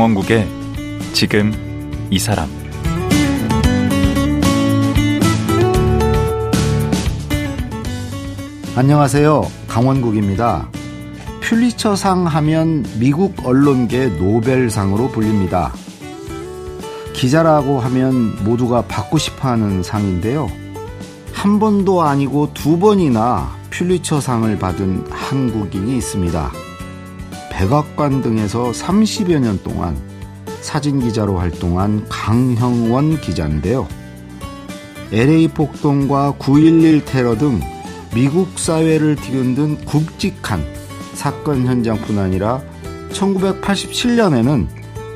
강원국의 지금 이 사람 안녕하세요. 강원국입니다. 퓰리처상 하면 미국 언론계 노벨상으로 불립니다. 기자라고 하면 모두가 받고 싶어 하는 상인데요. 한 번도 아니고 두 번이나 퓰리처상을 받은 한국인이 있습니다. 백악관 등에서 30여 년 동안 사진 기자로 활동한 강형원 기자인데요. LA 폭동과 9.11 테러 등 미국 사회를 뒤흔든 굵직한 사건 현장뿐 아니라 1987년에는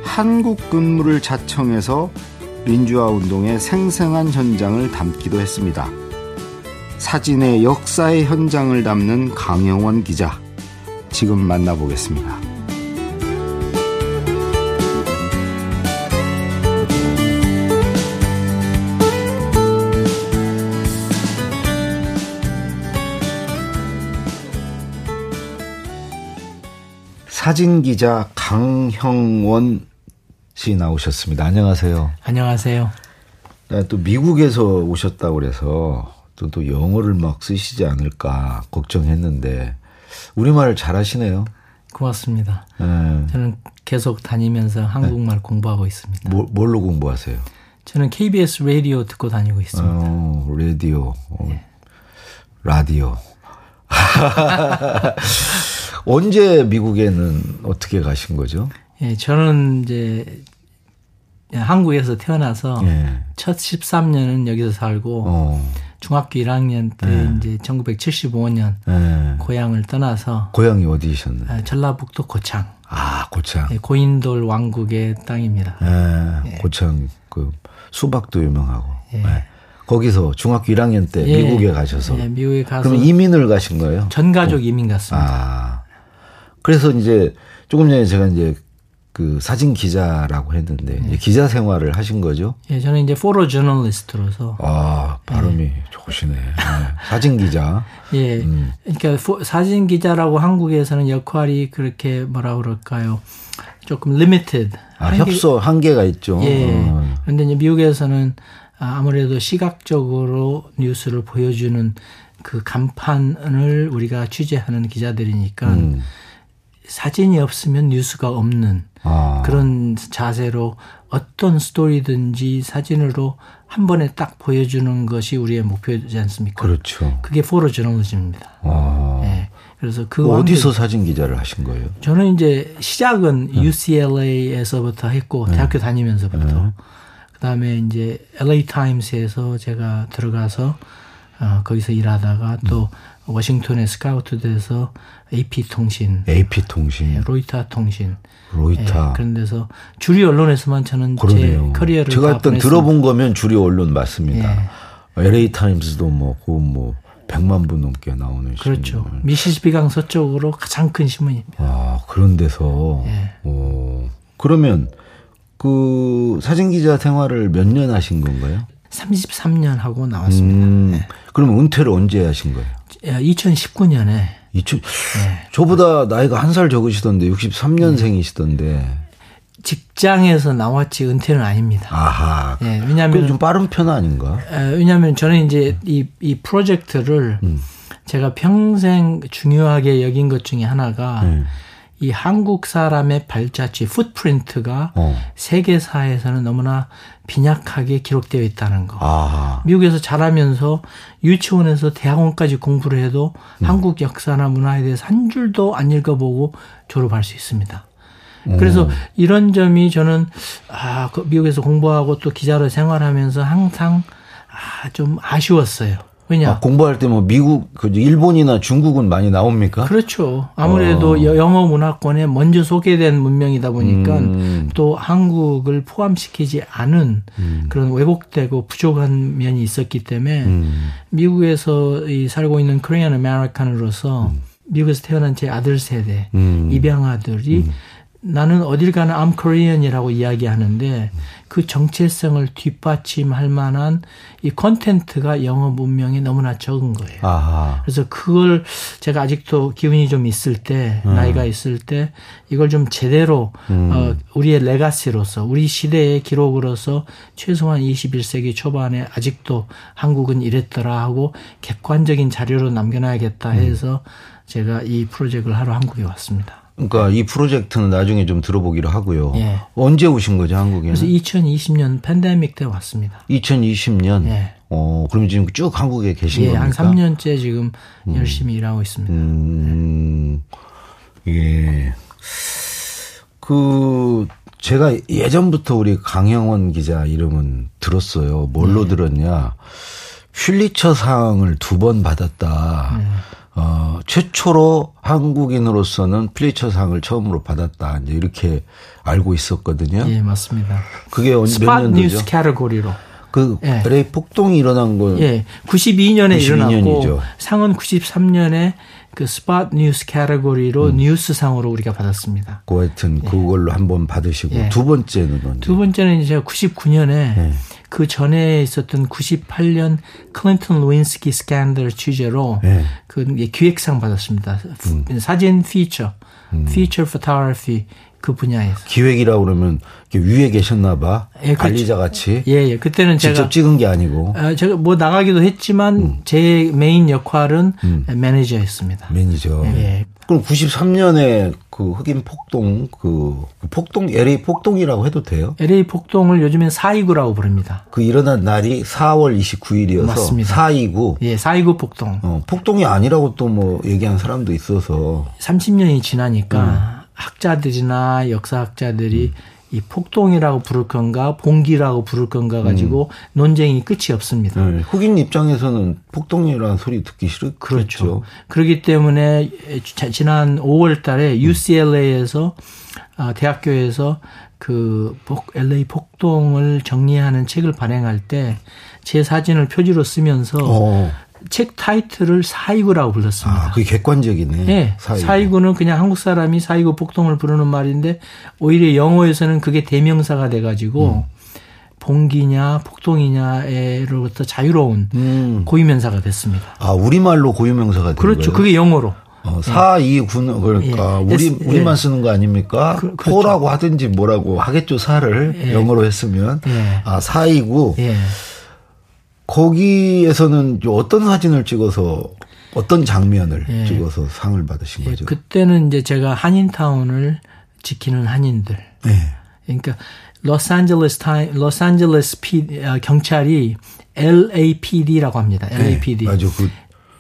한국 근무를 자청해서 민주화 운동의 생생한 현장을 담기도 했습니다. 사진의 역사의 현장을 담는 강영원 기자. 지금 만나보겠습니다. 사진 기자 강형원 씨 나오셨습니다. 안녕하세요. 안녕하세요. 네, 또 미국에서 오셨다고 그래서 또, 또 영어를 막 쓰시지 않을까 걱정했는데 우리말 잘하시네요. 고맙습니다. 네. 저는 계속 다니면서 한국말 네. 공부하고 있습니다. 뭐, 뭘로 공부하세요? 저는 KBS 라디오 듣고 다니고 있습니다. 어, 라디오, 어, 네. 라디오. 언제 미국에는 어떻게 가신 거죠? 예, 저는 이제 한국에서 태어나서 예. 첫 13년은 여기서 살고 어. 중학교 1학년 때 네. 이제 1975년 네. 고향을 떠나서 고향이 어디셨나요? 아, 전라북도 고창. 아 고창. 네, 고인돌 왕국의 땅입니다. 네, 고창 그 수박도 유명하고. 예. 네. 거기서 중학교 1학년 때 예. 미국에 가셔서. 예, 미국에 가서. 그럼 이민을 가신 거예요? 전 가족 어. 이민 갔습니다. 아. 그래서 이제 조금 전에 제가 이제 그 사진 기자라고 했는데 네. 기자 생활을 하신 거죠? 예, 저는 이제 photojournalist로서 아 발음이 네. 좋으시네. 네. 사진 기자. 예, 음. 그러니까 포, 사진 기자라고 한국에서는 역할이 그렇게 뭐라 그럴까요? 조금 limited. 아, 한계, 협소 한계가 있죠. 예. 어. 그런데 이제 미국에서는 아무래도 시각적으로 뉴스를 보여주는 그 간판을 우리가 취재하는 기자들이니까. 음. 사진이 없으면 뉴스가 없는 아. 그런 자세로 어떤 스토리든지 사진으로 한 번에 딱 보여주는 것이 우리의 목표지 않습니까? 그렇죠. 그게 포로 저널리즘입니다. 아. 네. 그래서 그 어디서 사진 기자를 하신 거예요? 저는 이제 시작은 네. UCLA에서부터 했고 네. 대학교 다니면서부터 네. 그다음에 이제 LA 타임스에서 제가 들어가서 어, 거기서 일하다가 또 음. 워싱턴에 스카우트 돼서 AP 통신, AP 통신, 네, 로이타 통신, 로이타 네, 그런 데서 주류 언론에서만 저는 그러네요. 제 커리어를 제가 일단 들어본 거면 주류 언론 맞습니다. 네. LA 타임스도 뭐, 그뭐 100만 부 넘게 나오는 그렇죠. 신문. 미시시피강 서쪽으로 가장 큰 신문입니다. 아, 그런 데서. 네. 오. 그러면 그 사진 기자 생활을 몇 년 하신 건가요? 33년 하고 나왔습니다. 음, 네. 그럼 은퇴를 언제 하신 거예요? 2019년에 2000, 네. 저보다 나이가 한 살 적으시던데 63년생이시던데. 직장에서 나왔지 은퇴는 아닙니다. 아하. 네, 왜냐하면 좀 빠른 편 아닌가? 왜냐하면 저는 이제 이, 이 프로젝트를 음. 제가 평생 중요하게 여긴 것 중에 하나가 음. 이 한국 사람의 발자취, 풋프린트가 어. 세계사에서는 너무나 빈약하게 기록되어 있다는 거. 아. 미국에서 자라면서 유치원에서 대학원까지 공부를 해도 음. 한국 역사나 문화에 대해서 한 줄도 안 읽어보고 졸업할 수 있습니다. 그래서 음. 이런 점이 저는 아, 그 미국에서 공부하고 또 기자로 생활하면서 항상 아, 좀 아쉬웠어요. 왜냐? 아, 공부할 때 뭐 미국, 그 일본이나 중국은 많이 나옵니까? 그렇죠. 아무래도 어. 영어 문화권에 먼저 소개된 문명이다 보니까 음. 또 한국을 포함시키지 않은 음. 그런 왜곡되고 부족한 면이 있었기 때문에 음. 미국에서 이 살고 있는 코리안 아메리칸으로서 음. 미국에서 태어난 제 아들 세대 음. 입양아들이 음. 나는 어딜 가나 I'm Korean이라고 이야기하는데 그 정체성을 뒷받침할 만한 이 콘텐트가 영어 문명이 너무나 적은 거예요. 아하. 그래서 그걸 제가 아직도 기운이 좀 있을 때 음. 나이가 있을 때 이걸 좀 제대로 음. 어, 우리의 레가시로서 우리 시대의 기록으로서 최소한 21세기 초반에 아직도 한국은 이랬더라 하고 객관적인 자료로 남겨놔야겠다 해서 음. 제가 이 프로젝트를 하러 한국에 왔습니다. 그러니까 이 프로젝트는 나중에 좀 들어보기로 하고요. 예. 언제 오신 거죠, 한국에? 그래서 2020년 팬데믹 때 왔습니다. 2020년? 예. 어, 그럼 지금 쭉 한국에 계신 예, 겁니까? 한 3년째 지금 음. 열심히 일하고 있습니다. 음, 예. 그, 제가 예전부터 우리 강영원 기자 이름은 들었어요. 뭘로 네. 들었냐. 퓰리처 상을 두 번 받았다. 네. 어, 최초로 한국인으로서는 플리처상을 처음으로 받았다. 이제 이렇게 알고 있었거든요. 예, 맞습니다. 그게 몇 년도죠? 뉴스 캐러고리로. 그 예. LA 폭동이 일어난 거 예. 92년에 92년이죠. 일어났고 상은 93년에 그 스팟 뉴스 캐러고리로 음. 뉴스상으로 우리가 받았습니다. 그 하여튼 예. 그걸로 한번 받으시고 예. 두 번째는 언제? 두 번째는 이제 99년에 예. 그 전에 있었던 98년 클린턴 르윈스키 스캔들 취재로 예. 그 기획상 받았습니다. 음. 사진 feature, 음. feature photography 그 분야에서. 기획이라고 그러면 위에 계셨나 봐. 예, 그렇죠. 관리자 같이. 예, 예. 그때는 직접 제가 찍은 게 아니고. 아, 제가 뭐 나가기도 했지만 음. 제 메인 역할은 음. 매니저였습니다. 매니저. 예. 그럼 93년에 그 흑인 폭동 그 폭동 LA 폭동이라고 해도 돼요? LA 폭동을 요즘엔 429라고 부릅니다. 그 일어난 날이 4월 29일이어서 맞습니다. 429. 예, 429 폭동. 어, 폭동이 아니라고 또 뭐 얘기한 사람도 있어서 30년이 지나니까 음. 학자들이나 역사학자들이 음. 이 폭동이라고 부를 건가 봉기라고 부를 건가 가지고 음. 논쟁이 끝이 없습니다. 네. 흑인 입장에서는 폭동이라는 소리 듣기 싫었죠. 그렇죠. 그렇기 때문에 지난 5월 달에 UCLA에서 아, 대학교에서 그 LA 폭동을 정리하는 책을 발행할 때 제 사진을 표지로 쓰면서 어. 책 타이틀을 사이구라고 불렀습니다. 아, 그게 객관적이네. 네. 사이구. 는 그냥 한국 사람이 사이구 폭동을 부르는 말인데 오히려 영어에서는 그게 대명사가 돼가지고 음. 봉기냐 폭동이냐로부터 자유로운 음. 고유명사가 됐습니다. 아 우리말로 고유명사가 그렇죠. 거예요? 그게 영어로. 어, 4, 예. 2, 9는 그러니까 예. 우리 예. 우리만 쓰는 거 아닙니까? 그, 그렇죠. 4라고 하든지 뭐라고 하겠죠. 4를 예. 영어로 했으면 예. 아 4, 2, 9. 거기에서는 어떤 사진을 찍어서 어떤 장면을 예. 찍어서 상을 받으신 예. 거죠? 그때는 이제 제가 한인타운을 지키는 한인들. 예. 그러니까 로스앤젤레스 타임, 로스앤젤레스 피, 어, 경찰이 LAPD라고 합니다. LAPD. 네, 맞아. 그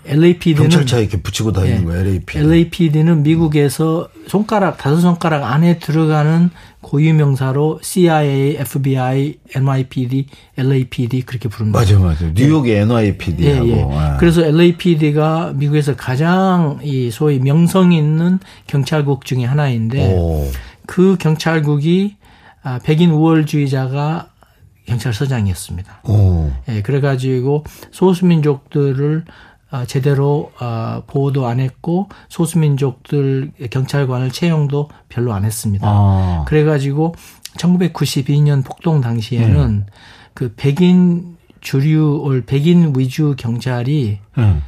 LAPD는 경찰차 이렇게 붙이고 다니는 예, 거예요. LAPD. LAPD는 미국에서 손가락 다섯 손가락 안에 들어가는 고유 명사로 CIA, FBI, NYPD, LAPD 그렇게 부릅니다. 맞아, 맞아. 뉴욕의 예. NYPD하고. 예, 예. 아. 그래서 LAPD가 미국에서 가장 이 소위 명성 있는 경찰국 중의 하나인데 오. 그 경찰국이 아, 백인 우월주의자가 경찰서장이었습니다. 오. 예, 그래가지고 소수민족들을 아, 제대로 아, 보호도 안 했고 소수민족들 경찰관을 채용도 별로 안 했습니다. 아. 그래가지고 1992년 폭동 당시에는 음. 그 백인 주류 백인 위주 경찰이 음.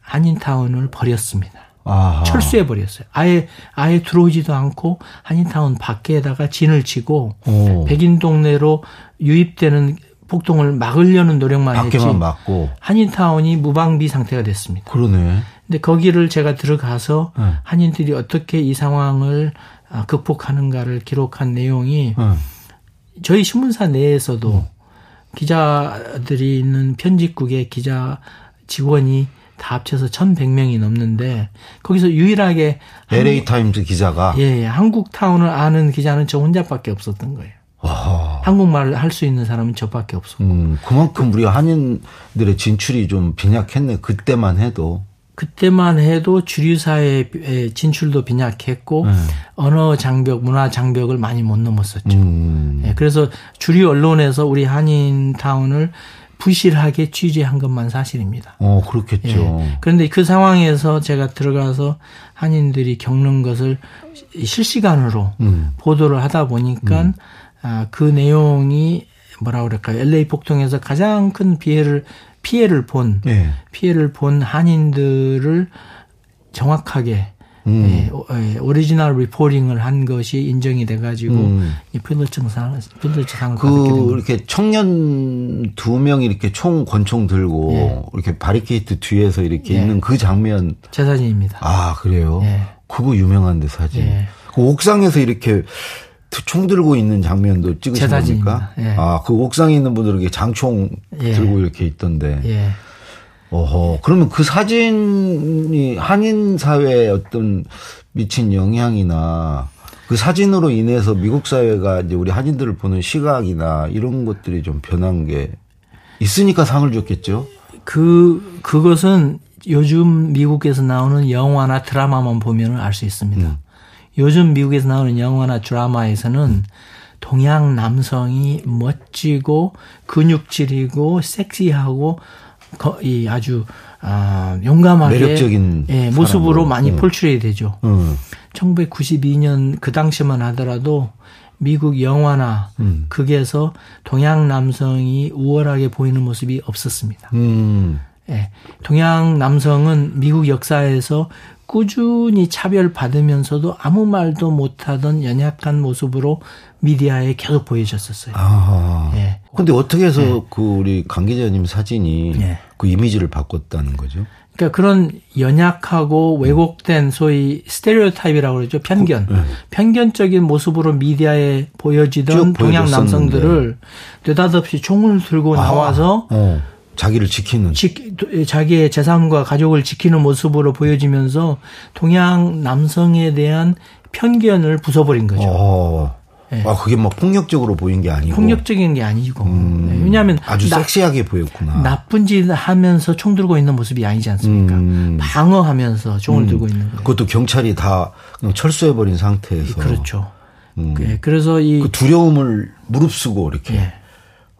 한인타운을 버렸습니다. 아하. 철수해 버렸어요. 아예 아예 들어오지도 않고 한인타운 밖에다가 진을 치고 오. 백인 동네로 유입되는 폭동을 막으려는 노력만 했지. 막고. 한인타운이 무방비 상태가 됐습니다. 그러네. 근데 거기를 제가 들어가서 네. 한인들이 어떻게 이 상황을 아, 극복하는가를 기록한 내용이 네. 저희 신문사 내에서도 음. 기자들이 있는 편집국의 기자 직원이 다 합쳐서 1,100명이 넘는데 거기서 유일하게 LA 타임즈 기자가 예, 예, 한국 타운을 아는 기자는 저 혼자밖에 없었던 거예요. 와. 한국말을 할 수 있는 사람은 저밖에 없었고. 음, 그만큼 우리 한인들의 진출이 좀 빈약했네. 그때만 해도. 그때만 해도 주류사의 진출도 빈약했고 네. 언어 장벽, 문화 장벽을 많이 못 넘었었죠. 음. 네, 그래서 주류 언론에서 우리 한인 타운을 부실하게 취재한 것만 사실입니다. 어, 그렇겠죠. 예. 그런데 그 상황에서 제가 들어가서 한인들이 겪는 것을 실시간으로 음. 보도를 하다 보니까 음. 아, 그 내용이 뭐라 그럴까요? LA 폭동에서 가장 큰 피해를 피해를 본 예. 피해를 본 한인들을 정확하게 음. 예, 예, original reporting을 한 것이 인정이 돼가지고 음. 이 퓰리처상 퓰리처상을 그 이렇게 청년 두 명이 이렇게 총 권총 들고 예. 이렇게 바리케이트 뒤에서 이렇게 예. 있는 그 장면 제 사진입니다. 아 그래요? 예. 그거 유명한데 사진. 예. 그 옥상에서 이렇게 총 들고 있는 장면도 찍으신 겁니까? 예. 아, 그 옥상에 있는 분들 이렇게 장총 예. 들고 이렇게 있던데. 예. 어허. 그러면 그 사진이 한인 사회에 어떤 미친 영향이나 그 사진으로 인해서 미국 사회가 이제 우리 한인들을 보는 시각이나 이런 것들이 좀 변한 게 있으니까 상을 줬겠죠? 그, 그것은 요즘 미국에서 나오는 영화나 드라마만 보면 알 수 있습니다. 음. 요즘 미국에서 나오는 영화나 드라마에서는 동양 남성이 멋지고 근육질이고 섹시하고 이 아주 아, 용감하게 매력적인 예, 모습으로 많이 음. 포출이 되죠. 음. 1992년 그 당시만 하더라도 미국 영화나 음. 극에서 동양 남성이 우월하게 보이는 모습이 없었습니다. 음. 예, 동양 남성은 미국 역사에서 꾸준히 차별받으면서도 아무 말도 못하던 연약한 모습으로 미디어에 계속 보여졌었어요. 아. 예. 근데 어떻게 해서 예. 그 우리 강 기자님 사진이 예. 그 이미지를 바꿨다는 거죠? 그러니까 그런 연약하고 왜곡된 소위 스테레오타입이라고 그러죠. 편견. 그, 네. 편견적인 모습으로 미디어에 보여지던 동양 남성들을 느닷없이 총을 들고 아. 나와서 어. 자기를 지키는 지, 자기의 재산과 가족을 지키는 모습으로 보여지면서 동양 남성에 대한 편견을 부숴버린 거죠. 어. 네. 아, 그게 뭐 폭력적으로 보인 게 아니고. 폭력적인 게 아니고. 음, 네. 왜냐하면. 아주 나, 섹시하게 보였구나. 나쁜 짓 하면서 총 들고 있는 모습이 아니지 않습니까? 음. 방어하면서 총을 음. 들고 있는 거예요. 그것도 경찰이 다 철수해 버린 상태에서. 그렇죠. 음. 네. 그래서 이. 그 두려움을 무릅쓰고 이렇게. 예.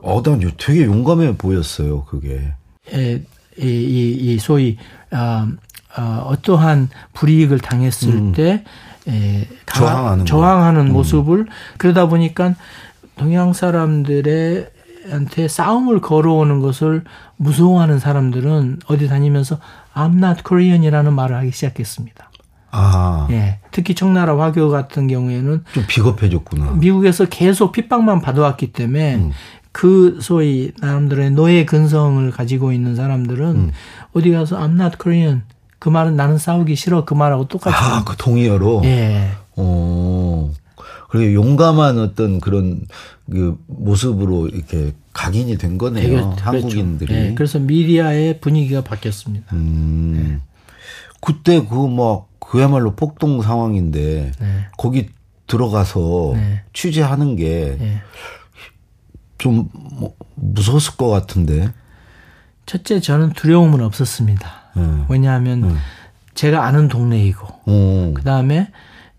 어, 난 되게 용감해 보였어요, 그게. 예, 이, 이, 이 소위, 아, 어, 어떠한 불이익을 당했을 음. 때, 에, 다, 저항하는, 저항하는 음. 모습을 그러다 보니까 동양 사람들의 한테 싸움을 걸어오는 것을 무서워하는 사람들은 어디 다니면서 I'm not Korean이라는 말을 하기 시작했습니다. 아. 예. 특히 청나라 화교 같은 경우에는 좀 비겁해졌구나. 미국에서 계속 핍박만 받아왔기 때문에 음. 그 소위 나름대로의 노예 근성을 가지고 있는 사람들은 음. 어디 가서 I'm not Korean 그 말은 나는 싸우기 싫어 그 말하고 똑같이 아, 그 동의어로. 예. 어. 그리고 용감한 어떤 그런 그 모습으로 이렇게 각인이 된 거네요. 그렇죠. 한국인들이. 네, 그래서 미디어의 분위기가 바뀌었습니다. 음. 네. 그때 그뭐 그야말로 폭동 상황인데 네. 거기 들어가서 네. 취재하는 게 네. 좀 뭐 무서웠을 것 같은데. 첫째 저는 두려움은 없었습니다. 네. 왜냐하면 네. 제가 아는 동네이고 오. 그다음에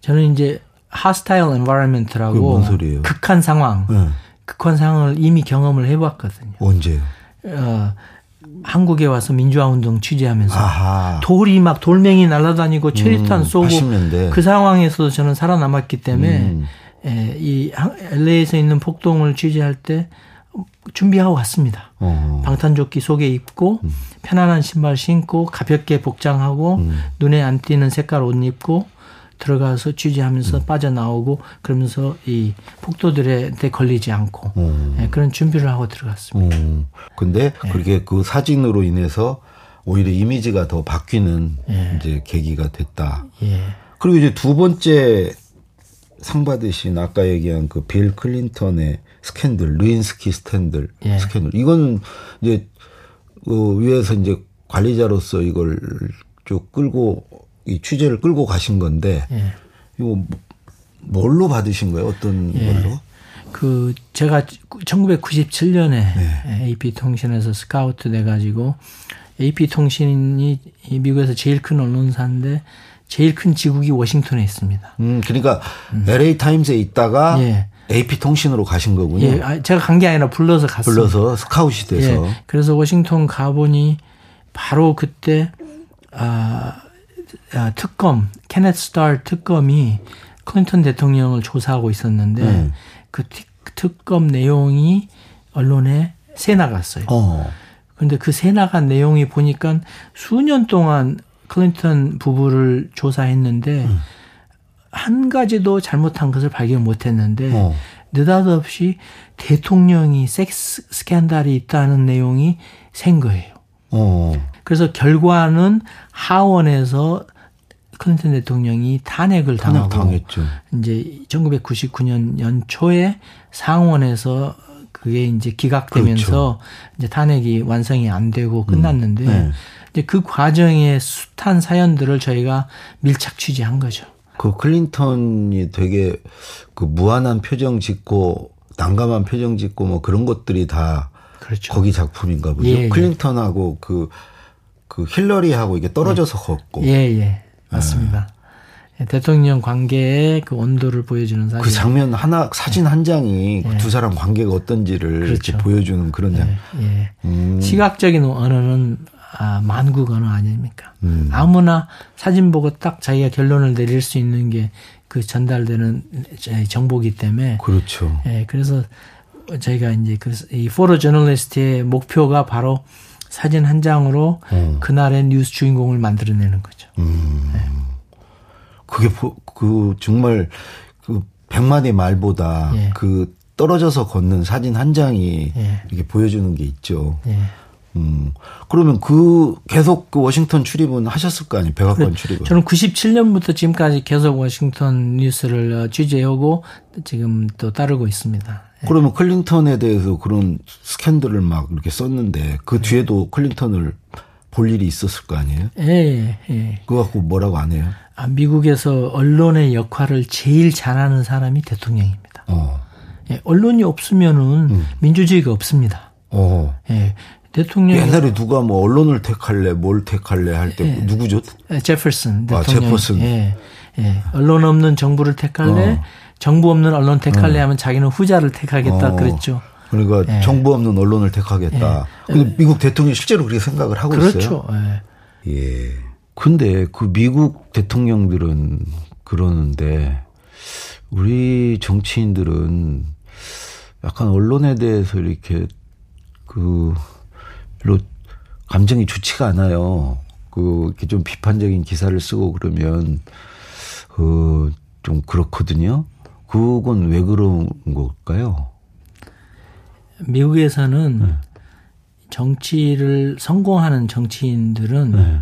저는 이제 hostile environment라고 극한 상황, 네. 극한 상황을 이미 경험을 해봤거든요. 언제요? 어, 한국에 와서 민주화 운동 취재하면서 아하. 돌이 막 돌멩이 날아다니고 체리탄 음, 쏘고 80년대. 그 상황에서도 저는 살아남았기 때문에 음. 에, 이 LA에서 있는 폭동을 취재할 때 준비하고 갔습니다. 어. 방탄조끼 속에 입고 음. 편안한 신발 신고 가볍게 복장하고 음. 눈에 안 띄는 색깔 옷 입고 들어가서 취재하면서 음. 빠져나오고 그러면서 이 폭도들한테 걸리지 않고 어. 네, 그런 준비를 하고 들어갔습니다. 어. 근데 네. 그렇게 그 사진으로 인해서 오히려 이미지가 더 바뀌는 네. 이제 계기가 됐다. 예. 그리고 이제 두 번째 상 받으신 아까 얘기한 그 빌 클린턴의 스캔들, 르윈스키 스탠들 예. 스캔들. 이건 이제 그 위에서 이제 관리자로서 이걸 쭉 끌고 이 취재를 끌고 가신 건데 예. 이거 뭐, 뭘로 받으신 거예요? 어떤 예. 걸로? 그 제가 1997년에 네. AP 통신에서 스카우트 돼 가지고 AP 통신이 미국에서 제일 큰 언론사인데 제일 큰 지국이 워싱턴에 있습니다. 음, 그러니까 음. LA 타임스에 있다가 예. AP 통신으로 가신 거군요. 예, 아, 제가 간 게 아니라 불러서 갔어요. 불러서 스카웃이 돼서. 예, 그래서 워싱턴 가보니 바로 그때 아, 아 특검 케넷 스타 특검이 클린턴 대통령을 조사하고 있었는데 네. 그 특검 내용이 언론에 새 나갔어요. 어. 근데 그 새 나간 내용이 보니까 수년 동안 클린턴 부부를 조사했는데 음. 한 가지도 잘못한 것을 발견 못 했는데 어. 느닷없이 대통령이 섹스 스캔들이 있다는 내용이 샌 거예요. 어. 그래서 결과는 하원에서 클린턴 대통령이 탄핵을 당하고 당했죠. 이제 1999년 연초에 상원에서 그게 이제 기각되면서 그렇죠. 이제 탄핵이 완성이 안 되고 끝났는데 음. 네. 이제 그 과정의 숱한 사연들을 저희가 밀착 취재한 거죠. 그 클린턴이 되게 그 무한한 표정 짓고 난감한 표정 짓고 뭐 그런 것들이 다 그렇죠. 거기 작품인가 보죠. 예, 예. 클린턴하고 그, 그 힐러리하고 이게 떨어져서 예. 걷고. 예, 예. 맞습니다. 예. 대통령 관계의 그 온도를 보여주는 사진. 그 장면 하나, 사진 한 장이 예. 두 사람 관계가 어떤지를 그렇죠. 이렇게 보여주는 그런 장. 예. 예. 음. 시각적인 언어는 아, 만국 언어 아닙니까? 음. 아무나 사진 보고 딱 자기가 결론을 내릴 수 있는 게 그 전달되는 정보기 때문에. 그렇죠. 예, 그래서 저희가 이제 그 이 포로 저널리스트의 목표가 바로 사진 한 장으로 음. 그날의 뉴스 주인공을 만들어내는 거죠. 음. 네. 그게 그 정말 그 백마디 말보다 예. 그 떨어져서 걷는 사진 한 장이 예. 이렇게 보여주는 게 있죠. 예. 음. 그러면 그 계속 그 워싱턴 출입은 하셨을 거 아니에요? 백악관 출입은. 저는 97년부터 지금까지 계속 워싱턴 뉴스를 어, 취재하고 지금 또 따르고 있습니다. 예. 그러면 클린턴에 대해서 그런 스캔들을 막 이렇게 썼는데 그 예. 뒤에도 클린턴을 볼 일이 있었을 거 아니에요? 예, 예. 그거 갖고 뭐라고 안 해요? 아, 미국에서 언론의 역할을 제일 잘하는 사람이 대통령입니다. 어. 예, 언론이 없으면은 음. 민주주의가 없습니다. 어. 예, 대통령 옛날에 누가 뭐 언론을 택할래, 뭘 택할래 할때 예. 누구죠? 제퍼슨 대통령. 아, 제퍼슨. 예. 예. 언론 없는 정부를 택할래, 어. 정부 없는 언론 택할래 어. 하면 자기는 후자를 택하겠다 어. 그랬죠. 그러니까 예. 정부 없는 언론을 택하겠다. 예. 근데 미국 대통령이 실제로 그렇게 생각을 하고 그렇죠. 있어요. 그렇죠. 예. 예. 근데 그 미국 대통령들은 그러는데 우리 정치인들은 약간 언론에 대해서 이렇게 그 별로 감정이 좋지가 않아요. 그 이렇게 좀 비판적인 기사를 쓰고 그러면 그 좀 그렇거든요. 그건 왜 그런 걸까요? 미국에서는 네. 정치를 성공하는 정치인들은 네.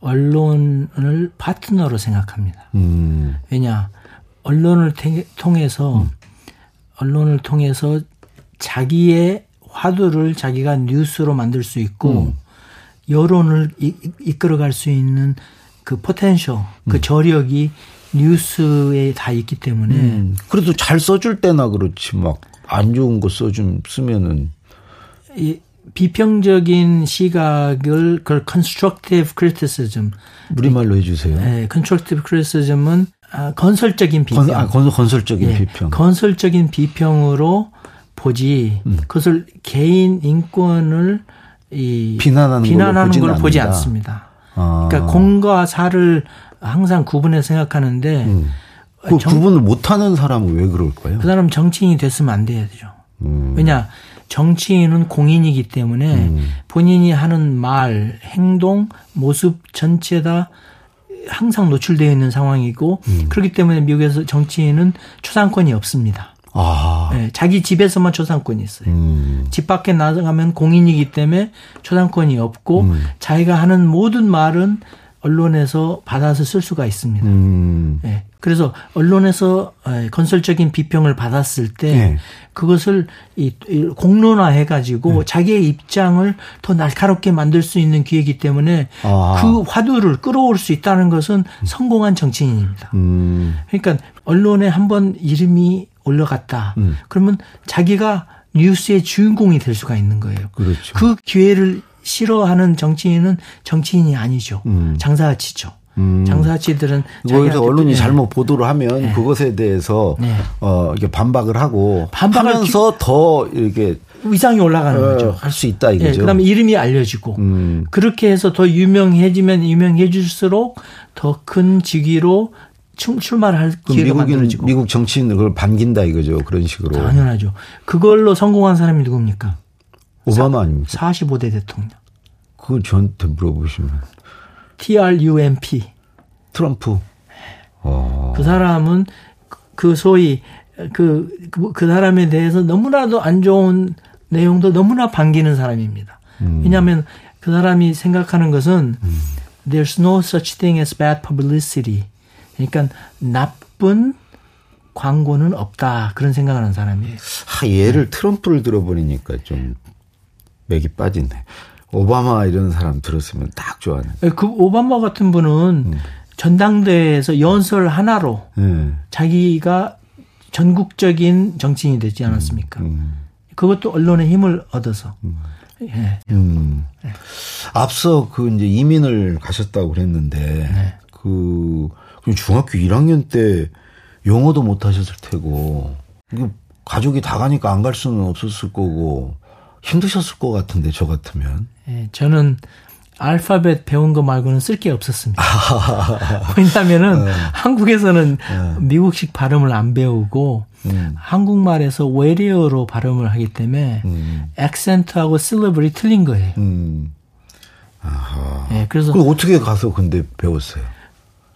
언론을 파트너로 생각합니다. 음. 왜냐 언론을 통해서 음. 언론을 통해서 자기의 화두를 자기가 뉴스로 만들 수 있고 음. 여론을 이, 이끌어갈 수 있는 그 potential, 그 음. 저력이 뉴스에 다 있기 때문에 음. 그래도 잘 써줄 때나 그렇지 막 안 좋은 거 써좀 쓰면은 이 비평적인 시각을 그걸 constructive criticism 우리말로 해주세요. 네, constructive criticism은 아, 건설적인 비평. 건, 아, 건설적인 네, 비평. 건설적인 비평으로 보지 음. 그것을 개인 인권을 이 비난하는, 비난하는 걸 보지 않습니다. 아. 그러니까 공과 사를 항상 구분해 생각하는데 음. 그 정, 구분을 못하는 사람은 왜 그럴까요? 그 사람 정치인이 됐으면 안 돼야죠. 음. 왜냐 정치인은 공인이기 때문에 음. 본인이 하는 말, 행동, 모습 전체 다 항상 노출되어 있는 상황이고 음. 그렇기 때문에 미국에서 정치인은 초상권이 없습니다. 아. 네, 자기 집에서만 초상권이 있어요. 음. 집 밖에 나가면 공인이기 때문에 초상권이 없고 음. 자기가 하는 모든 말은 언론에서 받아서 쓸 수가 있습니다. 음. 네. 그래서 언론에서 건설적인 비평을 받았을 때 네. 그것을 이 공론화해 가지고 네. 자기의 입장을 더 날카롭게 만들 수 있는 기회이기 때문에 아. 그 화두를 끌어올 수 있다는 것은 성공한 정치인입니다. 음. 그러니까 언론에 한번 이름이 올라갔다. 음. 그러면 자기가 뉴스의 주인공이 될 수가 있는 거예요. 그렇죠. 그 기회를 싫어하는 정치인은 정치인이 아니죠. 음. 장사치죠. 음. 장사치들은 거기서 언론이 네. 잘못 보도를 하면 네. 그것에 대해서 네. 어 이게 반박을 하고 반박하면서 더 이렇게 위상이 올라가는 어, 거죠. 할 수 있다 이거죠. 네, 그다음에 이름이 알려지고 음. 그렇게 해서 더 유명해지면 유명해질수록 더 큰 직위로 출마를 할 기회가 미국인, 미국 정치인을 그걸 반긴다 이거죠. 그런 식으로. 당연하죠. 그걸로 성공한 사람이 누굽니까? 오바마 아닙니까? 45대 대통령. 그걸 저한테 물어보시면. TRUMP. 트럼프. 어. 그 사람은 그 소위 그, 그, 그 사람에 대해서 너무나도 안 좋은 내용도 너무나 반기는 사람입니다. 음. 왜냐하면 그 사람이 생각하는 것은 음. there's no such thing as bad publicity. 그러니까 나쁜 광고는 없다 그런 생각하는 사람이에요. 아, 예를 트럼프를 들어버리니까 좀 맥이 빠지네. 오바마 이런 사람 들었으면 딱 좋아하네. 그 오바마 같은 분은 음. 전당대회에서 연설 하나로 음. 자기가 전국적인 정치인이 되지 않았습니까? 음. 음. 그것도 언론의 힘을 얻어서. 음. 예. 음. 네. 앞서 그 이제 이민을 가셨다고 그랬는데 네. 그 중학교 1학년 때 영어도 못 하셨을 테고 이거 가족이 다 가니까 안 갈 수는 없었을 거고 힘드셨을 것 같은데 저 같으면. 예, 저는 알파벳 배운 거 말고는 쓸 게 없었습니다. 왜냐하면은 네. 한국에서는 네. 미국식 발음을 안 배우고 음. 한국말에서 외래어로 발음을 하기 때문에 음. 액센트하고 실러블이 틀린 거예요. 음. 아하. 네, 그래서 그 어떻게 가서 근데 배웠어요?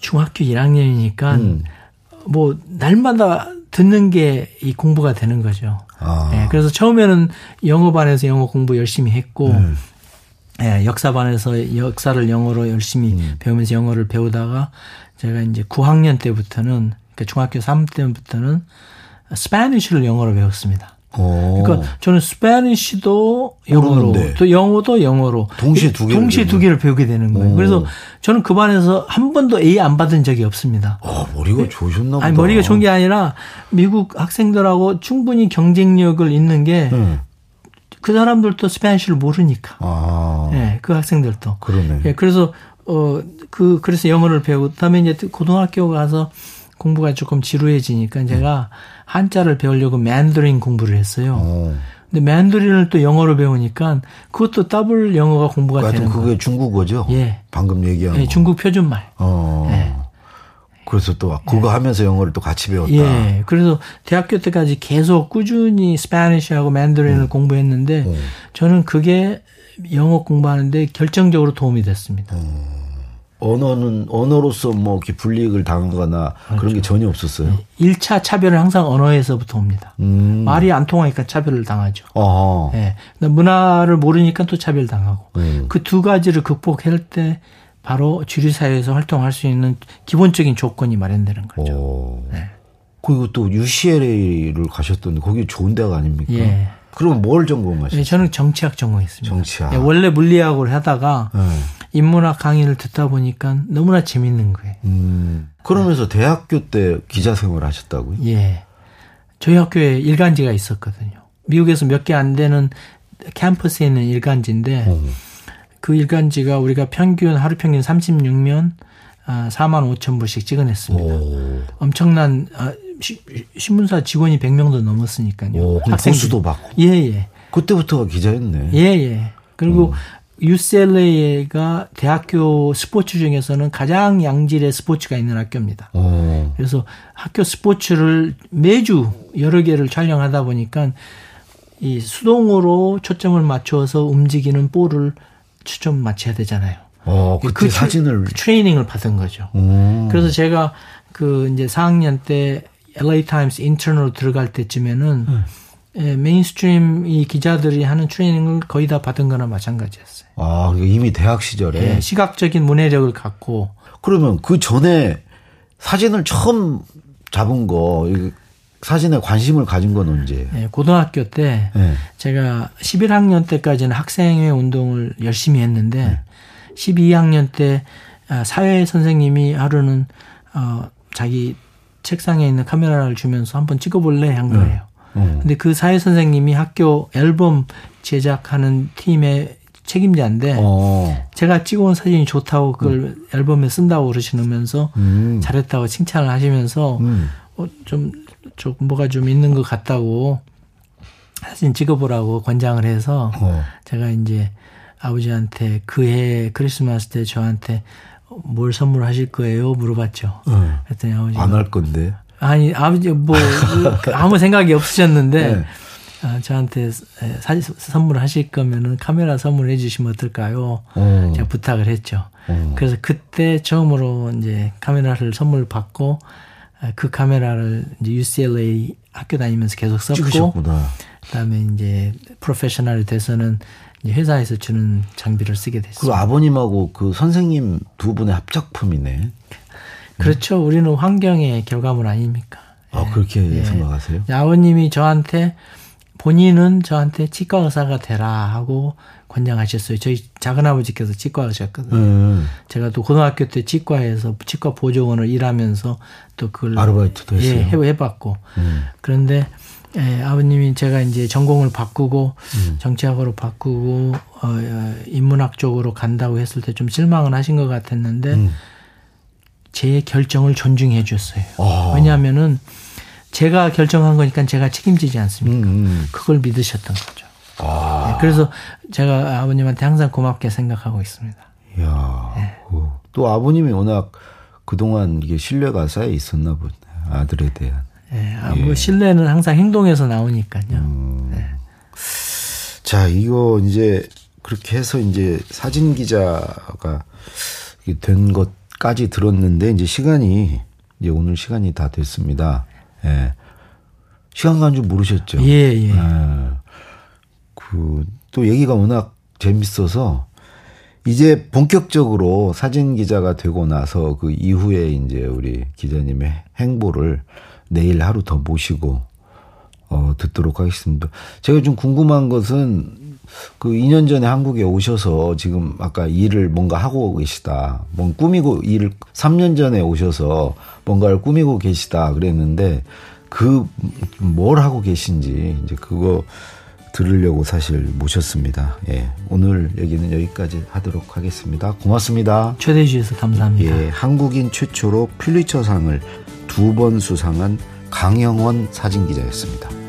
중학교 1학년이니까 음. 뭐 날마다 듣는 게 이 공부가 되는 거죠. 아. 네, 그래서 처음에는 영어반에서 영어 공부 열심히 했고 음. 예, 역사반에서 역사를 영어로 열심히 음. 배우면서 영어를 배우다가 제가 이제 9학년 때부터는 그러니까 중학교 3 때부터는 Spanish를 영어로 배웠습니다. 오. 그러니까 저는 Spanish도 영어로 모르는데. 또 영어도 영어로 동시에 두개 동시에 두 개를 배우게 되는 거예요. 오. 그래서 저는 그 반에서 한 번도 A 안 받은 적이 없습니다. 아, 머리가 좋으셨나 보다. 아니, 머리가 좋은 게 아니라 미국 학생들하고 충분히 경쟁력을 있는 게 네. 그 사람들도 스페니쉬를 모르니까. 아. 예, 그 학생들도. 그러네. 예, 그래서 어 그 그래서 영어를 배우고 그다음에 이제 고등학교 가서 공부가 조금 지루해지니까 제가 한자를 배우려고 맨드린 공부를 했어요. 오. 근데 맨드린을 또 영어로 배우니까 그것도 더블 영어가 공부가 되는 거예요. 그게 중국어죠? 예. 방금 얘기한 예, 중국 표준말. 어. 예. 그래서 또 그거 예. 하면서 영어를 또 같이 배웠다. 예. 그래서 대학교 때까지 계속 꾸준히 Spanish하고 Mandarin을 음. 공부했는데 음. 저는 그게 영어 공부하는데 결정적으로 도움이 됐습니다. 음. 언어는 언어로서 뭐 이렇게 불이익을 당하거나 그렇죠. 그런 게 전혀 없었어요. 1차 차별은 항상 언어에서부터 옵니다. 음. 말이 안 통하니까 차별을 당하죠. 예. 문화를 모르니까 또 차별 당하고. 음. 그두 가지를 극복할 때 바로 주류 사회에서 활동할 수 있는 기본적인 조건이 마련되는 거죠. 네. 그리고 또 UCLA를 가셨던데 거기 좋은 데가 아닙니까? 예. 그럼 뭘 전공하셨어요? 네, 저는 정치학 전공했습니다. 정치학. 네, 원래 물리학을 하다가 네. 인문학 강의를 듣다 보니까 너무나 재밌는 거예요. 음. 그러면서 네. 대학교 때 기자 생활을 하셨다고요? 예. 저희 학교에 일간지가 있었거든요. 미국에서 몇 개 안 되는 캠퍼스에 있는 일간지인데 어. 그 일간지가 우리가 평균 하루 평균 36면 아, 4만 5천 부씩 찍어냈습니다. 오. 엄청난 아, 시, 신문사 직원이 100명도 넘었으니까요. 오, 학생 수도 받고. 예, 예. 그때부터가 기자였네. 예, 예. 그리고 음. UCLA가 대학교 스포츠 중에서는 가장 양질의 스포츠가 있는 학교입니다. 오. 그래서 학교 스포츠를 매주 여러 개를 촬영하다 보니까 이 수동으로 초점을 맞춰서 움직이는 볼을 초점 맞춰야 되잖아요. 어, 그 사진을 그 트레이닝을 받은 거죠. 오. 그래서 제가 그 이제 4학년 때 LA 타임스 인턴으로 들어갈 때쯤에는 네. 예, mainstream 이 기자들이 하는 트레이닝을 거의 다 받은 거나 마찬가지였어요. 아, 이미 대학 시절에 예, 시각적인 문해력을 갖고 그러면 그 전에 사진을 처음 잡은 거 사진에 관심을 가진 건 언제? 네, 고등학교 때 네. 제가 11학년 때까지는 학생회 운동을 열심히 했는데 네. 12학년 때 아, 사회 선생님이 하루는 어 자기 책상에 있는 카메라를 주면서 한번 찍어볼래 한 네. 거예요. 네. 어. 근데 그 사회 선생님이 학교 앨범 제작하는 팀에 책임자인데 어. 제가 찍어온 사진이 좋다고 그걸 음. 앨범에 쓴다고 그러시면서 음. 잘했다고 칭찬을 하시면서 음. 어, 좀, 좀 뭐가 좀 있는 것 같다고 사진 찍어보라고 권장을 해서 어. 제가 이제 아버지한테 그 해 크리스마스 때 저한테 뭘 선물하실 거예요? 물어봤죠. 어. 그랬더니 아버지 안 할 건데. 아니 아버지 뭐 아무 생각이 없으셨는데 네. 아, 저한테 사진 선물하실 거면은 카메라 선물해 주시면 어떨까요? 어. 제가 부탁을 했죠. 어. 그래서 그때 처음으로 이제 카메라를 선물 받고 아, 그 카메라를 이제 UCLA 학교 다니면서 계속 썼고 찍으셨구나. 그다음에 이제 프로페셔널이 돼서는 회사에서 주는 장비를 쓰게 됐어요. 그 아버님하고 그 선생님 두 분의 합작품이네. 그렇죠. 우리는 환경의 결과물 아닙니까? 아, 그렇게 예. 생각하세요? 아버님이 저한테 본인은 저한테 치과 의사가 되라 하고 권장하셨어요. 저희 작은 아버지께서 치과 의사셨거든요. 음. 제가 또 고등학교 때 치과에서 치과 보조원을 일하면서 또 그걸 아르바이트도 했어요. 예, 해봤고 음. 그런데 예, 아버님이 제가 이제 전공을 바꾸고 음. 정치학으로 바꾸고 어, 어, 인문학 쪽으로 간다고 했을 때 좀 실망을 하신 것 같았는데 음. 제 결정을 존중해 줬어요. 아. 왜냐하면은 제가 결정한 거니까 제가 책임지지 않습니까? 음. 음. 그걸 믿으셨던 거죠. 아. 네, 그래서 제가 아버님한테 항상 고맙게 생각하고 있습니다. 이야. 네. 또 아버님이 워낙 그동안 이게 신뢰가 쌓여 있었나 보네. 아들에 대한. 네, 아, 뭐 예. 신뢰는 항상 행동에서 나오니까요. 음. 네. 자, 이거 이제 그렇게 해서 이제 사진 기자가 된 것 까지 들었는데 이제 시간이 이제 오늘 시간이 다 됐습니다. 예. 시간 간 줄 모르셨죠? 예, 예. 예. 그 또 얘기가 워낙 재밌어서 이제 본격적으로 사진 기자가 되고 나서 그 이후에 이제 우리 기자님의 행보를 내일 하루 더 모시고 어, 듣도록 하겠습니다. 제가 좀 궁금한 것은 그 2년 전에 한국에 오셔서 지금 아까 일을 뭔가 하고 계시다. 뭔 꾸미고 일을 3년 전에 오셔서 뭔가를 꾸미고 계시다 그랬는데 그 뭘 하고 계신지 이제 그거 들으려고 사실 모셨습니다. 예. 오늘 얘기는 여기까지 하도록 하겠습니다. 고맙습니다. 초대해 주셔서 감사합니다. 예. 한국인 최초로 퓰리처상을 두 번 수상한 강영원 사진기자였습니다.